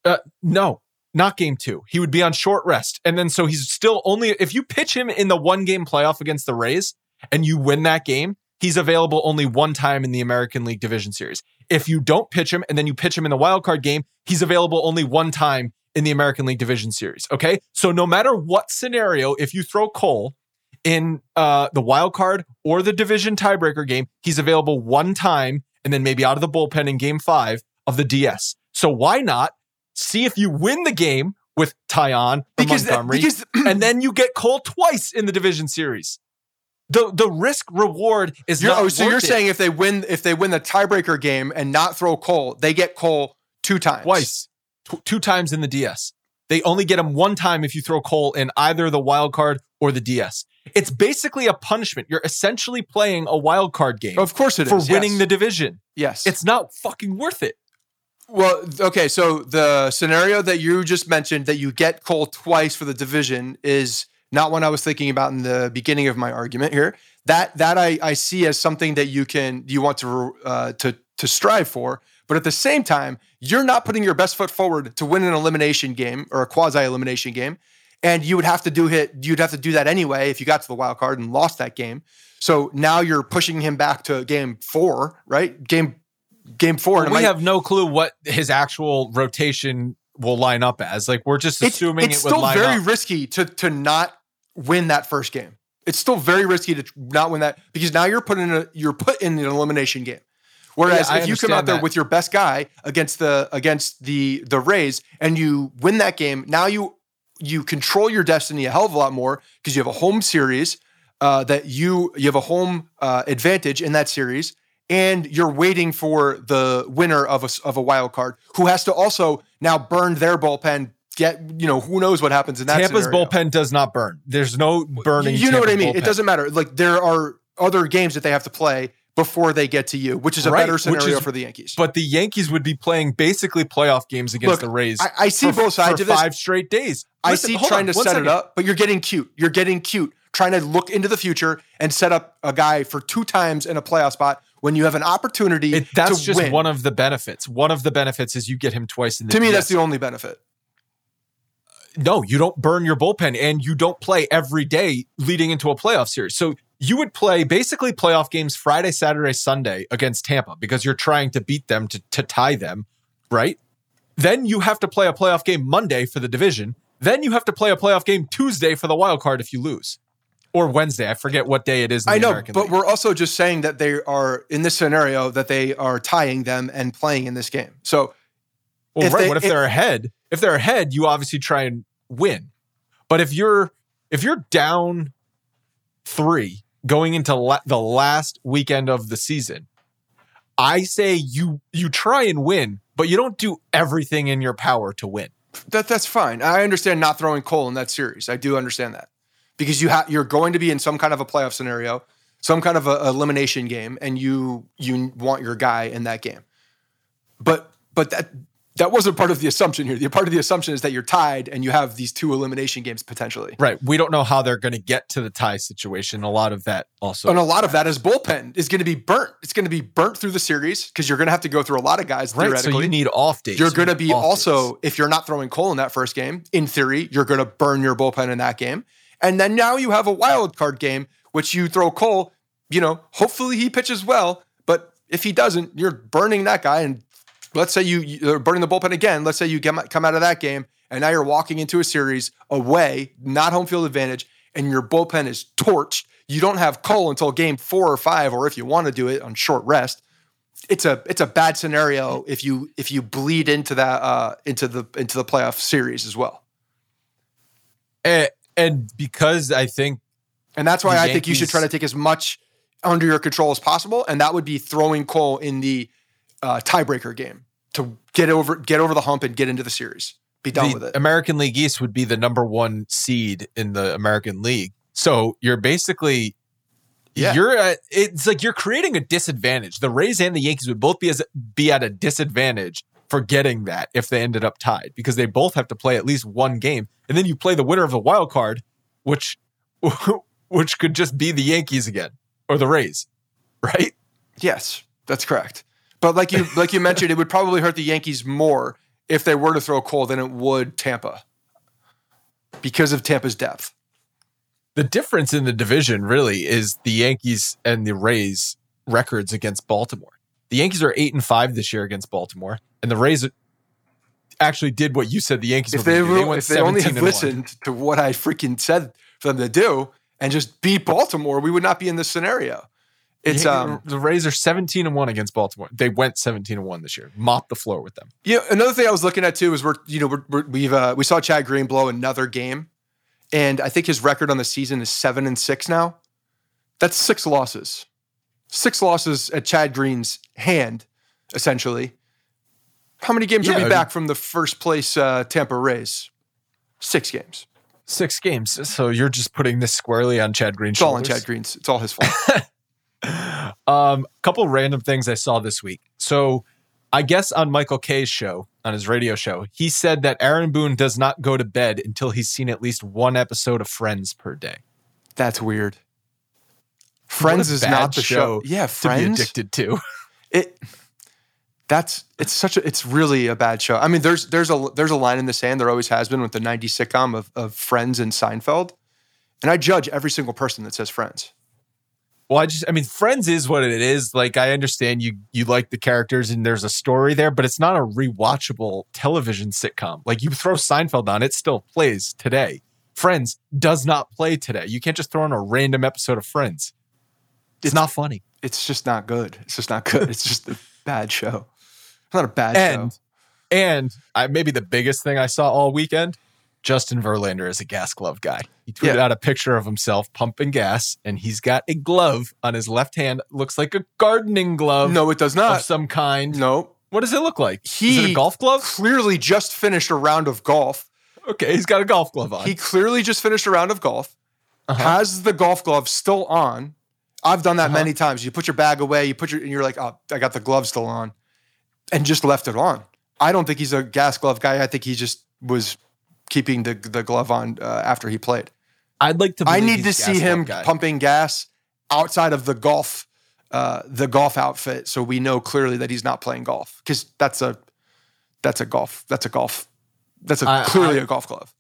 Uh, no, not game two. He would be on short rest. And then so he's still only, if you pitch him in the one game playoff against the Rays and you win that game, he's available only one time in the American League Division Series. If you don't pitch him and then you pitch him in the wild card game, he's available only one time in the American League Division Series. Okay. So no matter what scenario, if you throw Cole in uh, the wild card or the division tiebreaker game, he's available one time and then maybe out of the bullpen in game five of the DS. So why not see if you win the game with Taillon Because Montgomery, because- and then you get Cole twice in the division series. The the risk reward is You're, not. oh, so you're it. saying if they win if they win the tiebreaker game and not throw Cole, they get Cole two times. twice, Tw- two times in the DS. They only get him one time if you throw Cole in either the wild card or the DS. It's basically a punishment. You're essentially playing a wild card game Of course it is for winning yes. the division. yes. It's not fucking worth it. Well, okay, so the scenario that you just mentioned that you get Cole twice for the division is not one I was thinking about in the beginning of my argument here. That that I, I see as something that you can you want to uh, to to strive for, but at the same time, you're not putting your best foot forward to win an elimination game or a quasi elimination game, and you would have to do hit you'd have to do that anyway if you got to the wild card and lost that game. So now you're pushing him back to game four, right? Game game four. and we might- have no clue what his actual rotation will line up as. Like we're just assuming it's it would still very up. risky to to not win that first game. It's still very risky to not win that because now you're put in a you're put in an elimination game. Whereas Yeah, if you come out there that. with your best guy against the against the the Rays and you win that game, now you you control your destiny a hell of a lot more because you have a home series uh, that you you have a home uh, advantage in that series, and you're waiting for the winner of a of a wild card who has to also now burn their bullpen. Get you know who knows what happens in that. Tampa's scenario. bullpen does not burn. There's no burning. You know what I mean? It doesn't matter. Like there are other games that they have to play before they get to you, which is a Right, better scenario is- for the Yankees. But the Yankees would be playing basically playoff games against Look, the Rays. I, I see for- both sides of this. five straight days. I see trying on, to set second. it up, but you're getting cute. You're getting cute, trying to look into the future and set up a guy for two times in a playoff spot when you have an opportunity It, that's just win. one of the benefits. One of the benefits is you get him twice in the to me, that's the only benefit. no, you don't burn your bullpen and you don't play every day leading into a playoff series. So you would play basically playoff games Friday, Saturday, Sunday against Tampa because you're trying to beat them to, to tie them, right? Then you have to play a playoff game Monday for the division. Then you have to play a playoff game Tuesday for the wild card if you lose. Or Wednesday. I forget what day it is in I know, American but League. we're also just saying that they are in this scenario that they are tying them and playing in this game. So Well, right. they- what if if- they're ahead? If they're ahead, you obviously try and win. But if you're if you're down three going into la- the last weekend of the season, I say you you try and win, but you don't do everything in your power to win. that that's fine. I understand not throwing Cole in that series. I do understand that because you have you're going to be in some kind of a playoff scenario, some kind of a elimination game, and you you want your guy in that game. But but that that wasn't part of the assumption here. The part of the assumption is that you're tied and you have these two elimination games potentially. Right. We don't know how they're going to get to the tie situation. A lot of that also. And a lot of that is bullpen is going to be burnt. It's going to be burnt through the series because you're going to have to go through a lot of guys right. So you need off days. You're going to be also, days. if you're not throwing Cole in that first game, in theory, you're going to burn your bullpen in that game. And then now you have a wild card game, which you throw Cole, you know, hopefully he pitches well. But if he doesn't, you're burning that guy. And let's say you, you're burning the bullpen again. Let's say you get, come out of that game and now you're walking into a series away, not home field advantage, and your bullpen is torched. You don't have Cole until game four or five, or if you want to do it on short rest it's a it's a bad scenario if you if you bleed into that uh into the into the playoff series as well. and, and because I think And that's why I think you should try to take as much under your control as possible, and that would be throwing Cole in the uh, tiebreaker game to get over get over the hump and get into the series. Be done the with it. American League East would be the number one seed in the American League. So you're basically, Yeah. you're at, it's like you're creating a disadvantage. The Rays and the Yankees would both be as be at a disadvantage for getting that if they ended up tied because they both have to play at least one game, and then you play the winner of the wild card, which which could just be the Yankees again or the Rays, right? Yes, that's correct. But like you like you mentioned, it would probably hurt the Yankees more if they were to throw Cole than it would Tampa because of Tampa's depth. The difference in the division really is the Yankees and the Rays records against Baltimore. The Yankees are eight and five this year against Baltimore, and the Rays actually did what you said the Yankees if they. They if they only 17 had and one. listened to what I freaking said for them to do and just beat Baltimore, we would not be in this scenario. It's um the Rays are 17 and 1 against Baltimore. They went 17 and 1 this year. Mopped the floor with them. yeah. Another thing I was looking at too is we're you know we're, we're, we've uh, we saw Chad Green blow another game, and I think his record on the season is seven and six now. That's six losses, six losses at Chad Green's hand, essentially. How many games Yeah, are we back from the first place uh, Tampa Rays? Six games. 6 games. So you're just putting this squarely on Chad Green's It's all on. Chad Green's. It's all his fault. Um, couple random things I saw this week. So I guess on Michael Kay's show, on his radio show, he said that Aaron Boone does not go to bed until he's seen at least one episode of Friends per day. That's weird. Friends is not the show. Yeah, Friends to addicted to. It that's it's such a it's really a bad show. I mean, there's there's a there's a line in the sand. There always has been with the '90s sitcom of of Friends and Seinfeld, and I judge every single person that says Friends. Well, I just, I mean, Friends is what it is. Like, I understand you you like the characters and there's a story there, but it's not a rewatchable television sitcom. Like, you throw Seinfeld on, it still plays today. Friends does not play today. You can't just throw on a random episode of Friends. It's, not funny. It's just not good. It's just not good. It's just a bad show. It's not a bad And show. and I maybe the biggest thing I saw all weekend, Justin Verlander is a gas glove guy. He tweeted Yeah. out a picture of himself pumping gas, and he's got a glove on his left hand. Looks like a gardening glove No, it does of not. some kind. No, What does it look like? he is it a golf glove? Clearly, just finished a round of golf. Okay, he's got a golf glove on. He clearly just finished a round of golf. Uh-huh. Has the golf glove still on? I've done that Uh-huh. many times. You put your bag away, you put your, and you're like, oh, I got the glove still on, and just left it on. I don't think he's a gas glove guy. I think he just was keeping the the glove on uh, after he played. I'd like to. I need to see him pumping gas outside of the golf, uh, the golf outfit, so we know clearly that he's not playing golf because that's a that's a golf that's a golf that's a I- clearly I- a golf glove.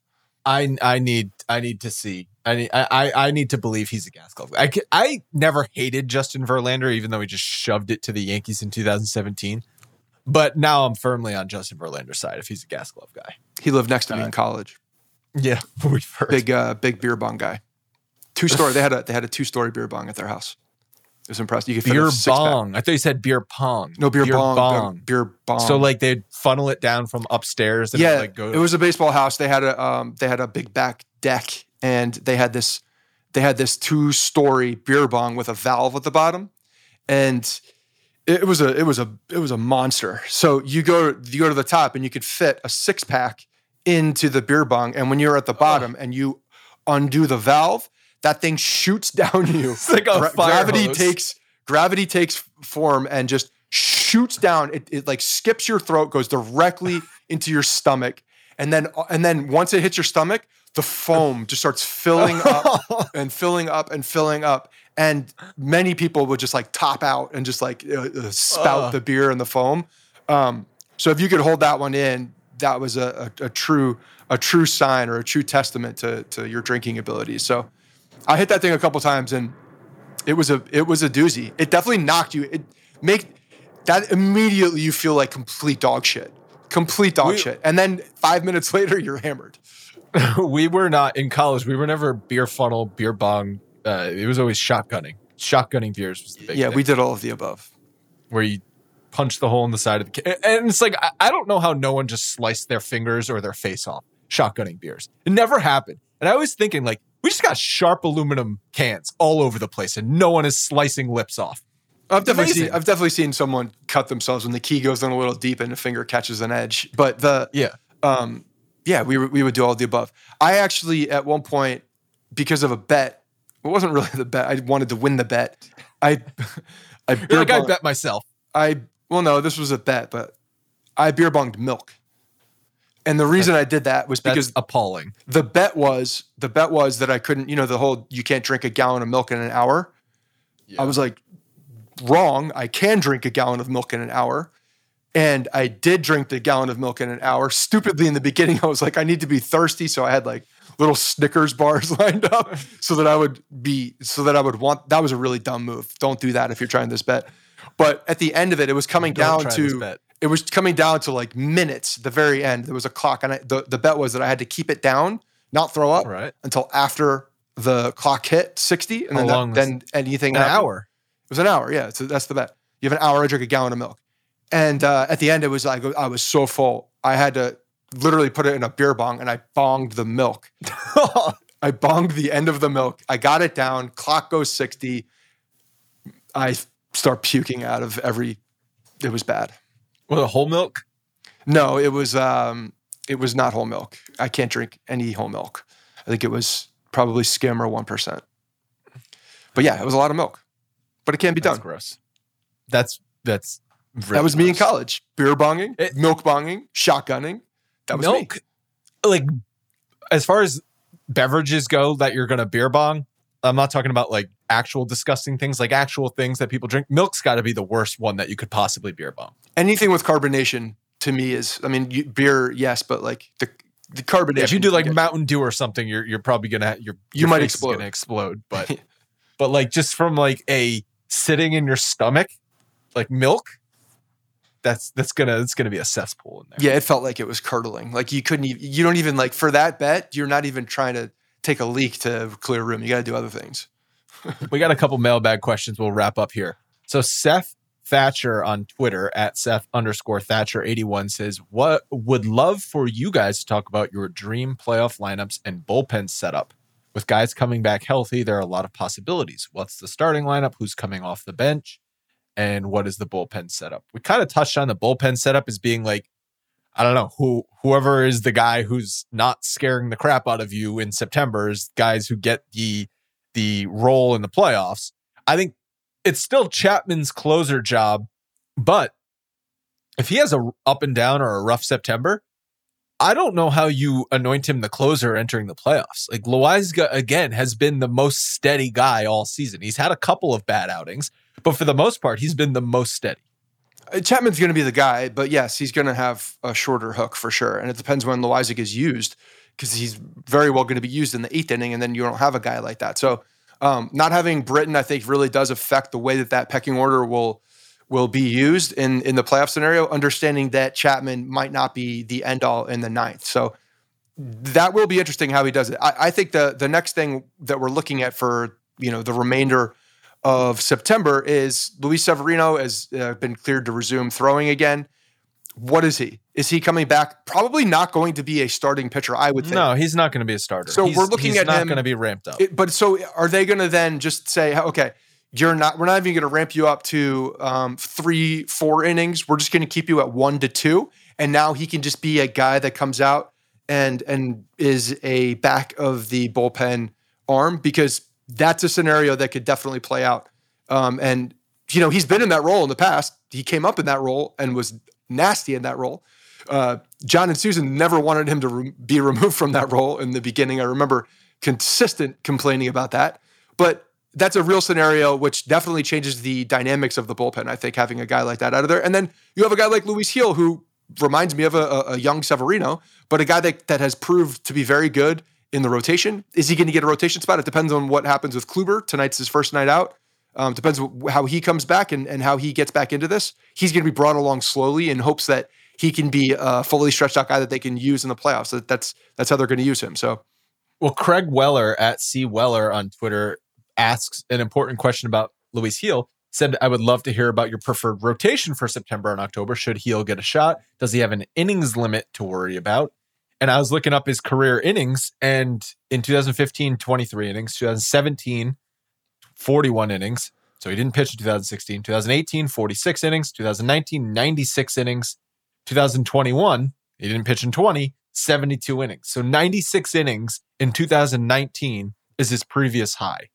I I need I need to see. I need I I need to believe he's a gas glove. I I never hated Justin Verlander, even though he just shoved it to the Yankees in 2017. But now I'm firmly on Justin Verlander's side if he's a gas glove guy. He lived next to me in college. Yeah, we've heard. Big uh, big beer bong guy. Two story. They had a they had a two story beer bong at their house. It was impressive. You could beer bong. I thought you said beer pong. No beer, bong. bong. Beer bong. So like they'd funnel it down from upstairs. And yeah, like go. it was a baseball house. They had a um, they had a big back deck, and they had this they had this two story beer bong with a valve at the bottom, and it was a it was a it was a monster. So you go you go to the top, and you could fit a six pack into the beer bong, and when you're at the bottom and you undo the valve, that thing shoots down you. It's like a fire gravity hose. takes gravity takes form and just shoots down. It, it like skips your throat, goes directly into your stomach, and then uh, and then once it hits your stomach, the foam just starts filling up and filling up and filling up. And many people would just like top out and just like uh, uh, spout Ugh. the beer and the foam. Um, so if you could hold that one in, that was a, a, a true a true sign or a true testament to to your drinking abilities. So I hit that thing a couple times and it was a it was a doozy. It definitely knocked you. It make that immediately you feel like complete dog shit. Complete dog We- shit. And then five minutes later you're hammered. we were not in college. We were never beer funnel, beer bong. Uh, it was always shotgunning. Shotgunning beers was the big yeah, thing, we did all of the above. where you punch the hole in the side of the can. And it's like I, I don't know how no one just sliced their fingers or their face off shotgunning beers. It never happened. And I was thinking like we just got sharp aluminum cans all over the place, and no one is slicing lips off. I've definitely amazing. seen I've definitely seen someone cut themselves when the key goes in a little deep and the finger catches an edge. But the Yeah. um yeah, we we would do all of the above. I actually at one point because of a bet, it wasn't really the bet. I wanted to win the bet. I I beer like I bet myself. I well no, this was a bet, but I beer bonged milk. And the reason I did that was That's because appalling. the bet was the bet was that I couldn't, you know, the whole you can't drink a gallon of milk in an hour. I was like, wrong. I can drink a gallon of milk in an hour. And I did drink the gallon of milk in an hour. Stupidly in the beginning, I was like, I need to be thirsty. So I had like little Snickers bars lined up so that I would be, so that I would want, that was a really dumb move. Don't do that if you're trying this bet. But at the end of it, it was coming Don't down to, it was coming down to like minutes, the very end. There was a clock. And I, the, the bet was that I had to keep it down, not throw up Right. until after the clock hit 60. And How then, that- then anything An happened. hour. It was an hour, yeah. So that's the bet. You have an hour to drink a gallon of milk. And uh, at the end, it was like I was so full, I had to literally put it in a beer bong, and I bonged the milk. I bonged the end of the milk. I got it down. Clock goes sixty. I start puking out of every. It was bad. With a whole milk. No, it was. Um, it was not whole milk. I can't drink any whole milk. I think it was probably skim or one percent. But yeah, it was a lot of milk. But it can be That's done. gross. That's that's that was me in college. Beer bonging, It- milk bonging, shotgunning. That was milk. me. Like as far as beverages go, that you're gonna beer bong. I'm not talking about like actual disgusting things, like actual things that people drink. Milk's got to be the worst one that you could possibly beer bong. Anything with carbonation to me is, I mean, you, beer, yes, but like the the carbonation. if you do like Mountain Dew or something, you're you're probably gonna your You your might explode. gonna explode. But but like just from like a sitting in your stomach, like milk, that's that's gonna it's gonna be a cesspool in there. Yeah, it felt like it was curdling. Like you couldn't even, you don't even like for that bet, you're not even trying to take a leak to clear room. You got to do other things. we got a couple mailbag questions. We'll wrap up here. So Seth Thatcher on Twitter at Seth underscore Thatcher 81 says, What would love for you guys to talk about your dream playoff lineups and bullpen setup? With guys coming back healthy, there are a lot of possibilities. What's the starting lineup? Who's coming off the bench? And what is the bullpen setup? We kind of touched on the bullpen setup as being like, I don't know, who whoever is the guy who's not scaring the crap out of you in September is guys who get the the role in the playoffs. I think it's still Chapman's closer job, but if he has a up and down or a rough September, I don't know how you anoint him the closer entering the playoffs. Like Loaisiga again has been the most steady guy all season. He's had a couple of bad outings, but for the most part, he's been the most steady. Uh, Chapman's going to be the guy, but yes, he's going to have a shorter hook for sure. And it depends when Loaisiga is used because he's very well going to be used in the eighth inning, and then you don't have a guy like that. So um, not having Britton, I think, really does affect the way that that pecking order will will be used in in the playoff scenario. Understanding that Chapman might not be the end all in the ninth, so that will be interesting how he does it. I, I think the the next thing that we're looking at for you know the remainder of September is Luis Severino has uh, been cleared to resume throwing again. What is he? Is he coming back? Probably not going to be a starting pitcher. I would think. No, he's not going to be a starter. So He's- we're looking he's at not him- going to be ramped up. It- but so are they going to then just say, okay, you're not? We're not even going to ramp you up to um, three, four innings. We're just going to keep you at one to two, and now he can just be a guy that comes out and and is a back of the bullpen arm because that's a scenario that could definitely play out. Um, and you know he's been in that role in the past. He came up in that role and was nasty in that role. Uh, John and Suzyn never wanted him to re- be removed from that role in the beginning. I remember consistent complaining about that. But that's a real scenario, which definitely changes the dynamics of the bullpen. I think having a guy like that out of there, and then you have a guy like Luis Gil who reminds me of a, a, young Severino, but a guy that that has proved to be very good in the rotation. Is he going to get a rotation spot? It depends on what happens with Kluber. Tonight's his first night out. Um, depends how he comes back and, and how he gets back into this. He's going to be brought along slowly in hopes that he can be a fully stretched out guy that they can use in the playoffs. That, that's that's how they're going to use him. So Well, Craig Weller at C Weller on Twitter asks an important question about Luis Gil. Said, I would love to hear about your preferred rotation for September and October. Should Gil get a shot? Does he have an innings limit to worry about? And I was looking up his career innings, and in 2015, 23 innings, 2017, 41 innings. So he didn't pitch in 2016. 2018, 46 innings. 2019, 96 innings. 2021, he didn't pitch in 20, 72 innings. So 96 innings in 2019 is his previous high.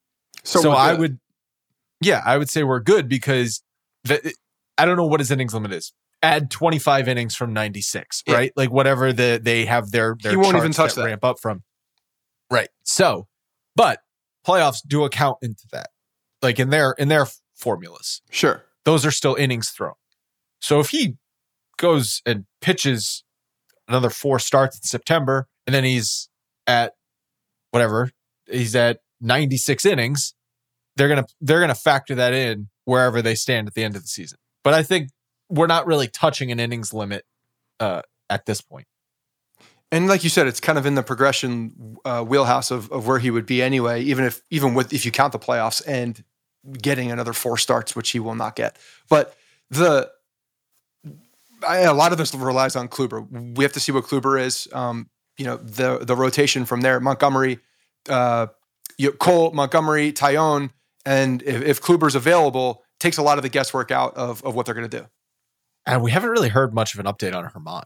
So, we're I would, yeah, I would say we're good because the, I don't know what his innings limit is. Add 25 innings from 96, Yeah. right? Like whatever the they have their their He won't even touch that. ramp up from. Right. So, but playoffs do account into that. Like in their in their formulas sure. those are still innings thrown. So if he goes and pitches another four starts in September, and then he's at whatever, he's at 96 innings, they're gonna they're gonna factor that in wherever they stand at the end of the season. But I think we're not really touching an innings limit uh, at this point. And like you said, it's kind of in the progression uh, wheelhouse of, of where he would be anyway, even if even with if you count the playoffs and getting another four starts, which he will not get. But the I, a lot of this relies on Kluber. We have to see what Kluber is. Um, you know, the the rotation from there, Montgomery, uh, Cole, Montgomery, Taillon, and if, if Kluber's available, takes a lot of the guesswork out of of what they're going to do. And we haven't really heard much of an update on Germán.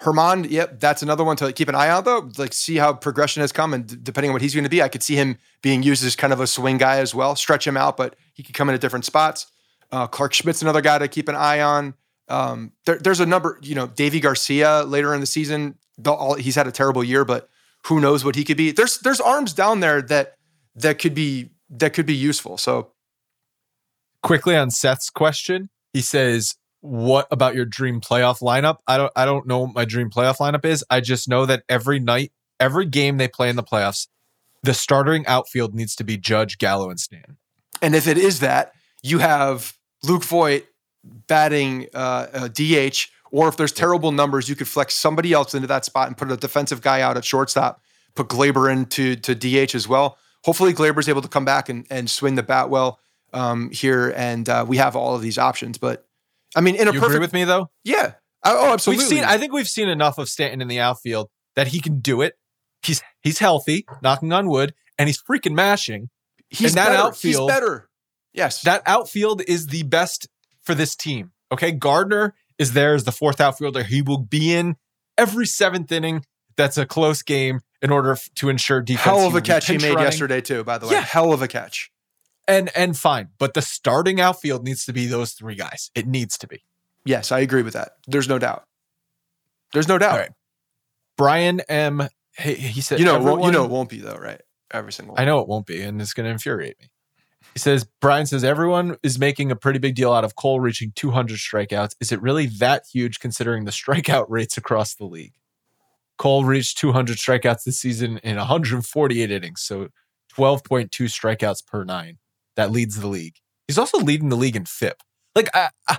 Germán, yep, that's another one to keep an eye on though. Like see how progression has come, and d- depending on what he's going to be, I could see him being used as kind of a swing guy as well. Stretch him out, but he could come in at different spots. Uh, Clarke Schmidt's another guy to keep an eye on. Um, there, there's a number, you know, Deivi Garcia later in the season. the- all- He's had a terrible year, but who knows what he could be? There's there's arms down there that that could be that could be useful. So quickly on Seth's question, he says, "What about your dream playoff lineup?" I don't I don't know what my dream playoff lineup is. I just know that every night, every game they play in the playoffs, the starting outfield needs to be Judge, Gallo, and Stan. And if it is that, you have Luke Voit batting uh, uh, DH, or if there's terrible numbers, you could flex somebody else into that spot and put a defensive guy out at shortstop, put Gleyber into to DH as well. Hopefully, Gleyber's able to come back and, and swing the bat well um, here, and uh, we have all of these options. But I mean, in a You perfect, agree with me though? yeah, oh, absolutely. We've seen. I think we've seen enough of Stanton in the outfield that he can do it. He's he's healthy, knocking on wood, and he's freaking mashing. he's in that better. outfield- he's better. Yes, That outfield is the best for this team. Okay, Gardner is there as the fourth outfielder. He will be in every seventh inning. That's a close game in order to ensure defense. hell of a catch he made running. yesterday too. By the way, Yeah. hell of a catch. And and fine, but the starting outfield needs to be those three guys. It needs to be. Yes, I agree with that. There's no doubt. There's no doubt. Right. Brian M. He, he said, You know, it won't- everyone- you know, it won't be though, right? Every single. I know it won't be, and it's going to infuriate me. He says, Brian says, everyone is making a pretty big deal out of Cole reaching 200 strikeouts. Is it really that huge considering the strikeout rates across the league? Cole reached 200 strikeouts this season in 148 innings, so 12.2 strikeouts per nine. That leads the league. He's also leading the league in FIP. Like, I, I,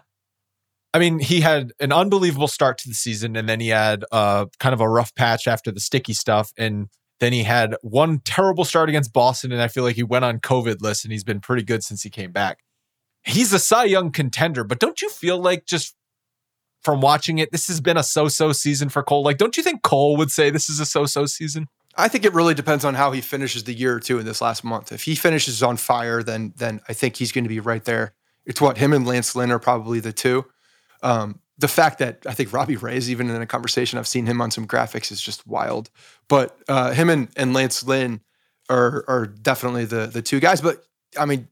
I mean, he had an unbelievable start to the season, and then he had uh, kind of a rough patch after the sticky stuff, and then he had one terrible start against Boston, and I feel like he went on COVID list, and he's been pretty good since he came back. He's a Cy Young contender, but don't you feel like just from watching it, this has been a so-so season for Cole? Like, don't you think Cole would say this is a so-so season? I think it really depends on how he finishes the year or two in this last month. If he finishes on fire, then then I think he's going to be right there. It's what him and Lance Lynn are probably the two. Um, the fact that I think Robbie Ray is even in a conversation, I've seen him on some graphics, is just wild. But uh, him and, and Lance Lynn are are definitely the the two guys. But I mean,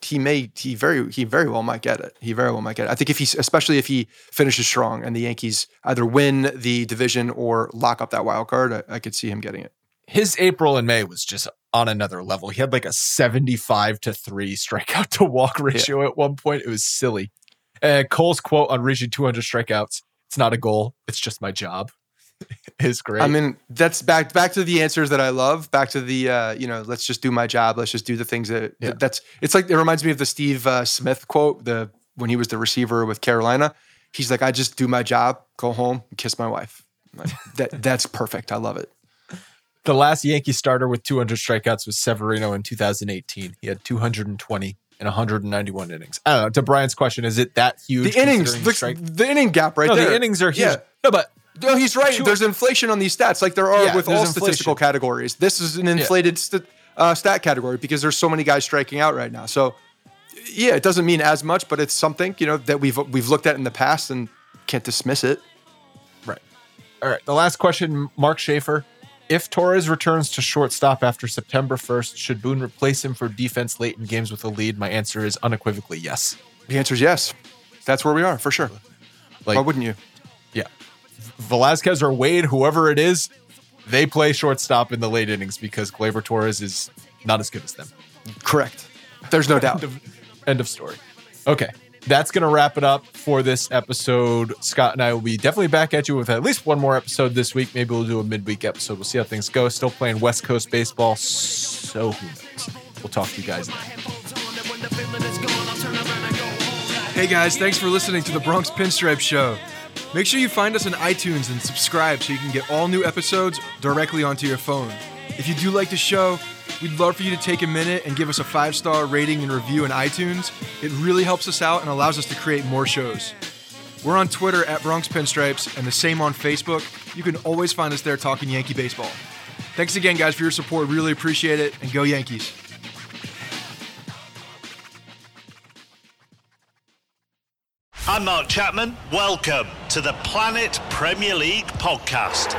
he may he very he very well might get it. He very well might get it. I think if he especially if he finishes strong and the Yankees either win the division or lock up that wild card, I, I could see him getting it. His April and May was just on another level. He had like a 75 to 3 strikeout to walk ratio at one point. It was silly. Uh, Cole's quote on reaching 200 strikeouts it's not a goal, it's just my job. is great. I mean, that's back back to the answers that I love. Back to the uh, you know, let's just do my job. Let's just do the things that Yeah. that's. It's like it reminds me of the Steve uh, Smith quote. The when he was the receiver with Carolina, he's like, I just do my job, go home, kiss my wife. Like, that that's perfect. I love it. The last Yankee starter with 200 strikeouts was Severino in 2018. He had 220 and 191 innings. I don't know. To Brian's question, is it that huge? The innings, the, strike? the inning gap right no, there. the innings are huge. Yeah. No, but No, he's right. There's inflation on these stats, like there are Yeah, with all there's statistical categories. This is an inflated st- uh, stat category because there's so many guys striking out right now. So, yeah, it doesn't mean as much, but it's something you know that we've we've looked at in the past and can't dismiss it. Right. All right. The last question, Mark Schaefer. If Torres returns to shortstop after September 1st, should Boone replace him for defense late in games with a lead? My answer is unequivocally yes. The answer is yes. That's where we are for sure. Like, Why wouldn't you? yeah. Velazquez or Wade, whoever it is, they play shortstop in the late innings because Gleyber Torres is not as good as them. Correct. There's no doubt. End of story. Okay. That's going to wrap it up for this episode. Scott and I will be definitely back at you with at least one more episode this week. Maybe we'll do a midweek episode. We'll see how things go. Still playing West Coast baseball. So who knows? We'll talk to you guys then. Hey guys, thanks for listening to the Bronx Pinstripe Show. Make sure you find us on iTunes and subscribe so you can get all new episodes directly onto your phone. If you do like the show, we'd love for you to take a minute and give us a five star rating and review in iTunes. It really helps us out and allows us to create more shows. We're on Twitter at Bronx Pinstripes and the same on Facebook. You can always find us there talking Yankee baseball. Thanks again, guys, for your support. Really appreciate it, and go Yankees. I'm Mark Chapman. Welcome to the Planet Premier League podcast.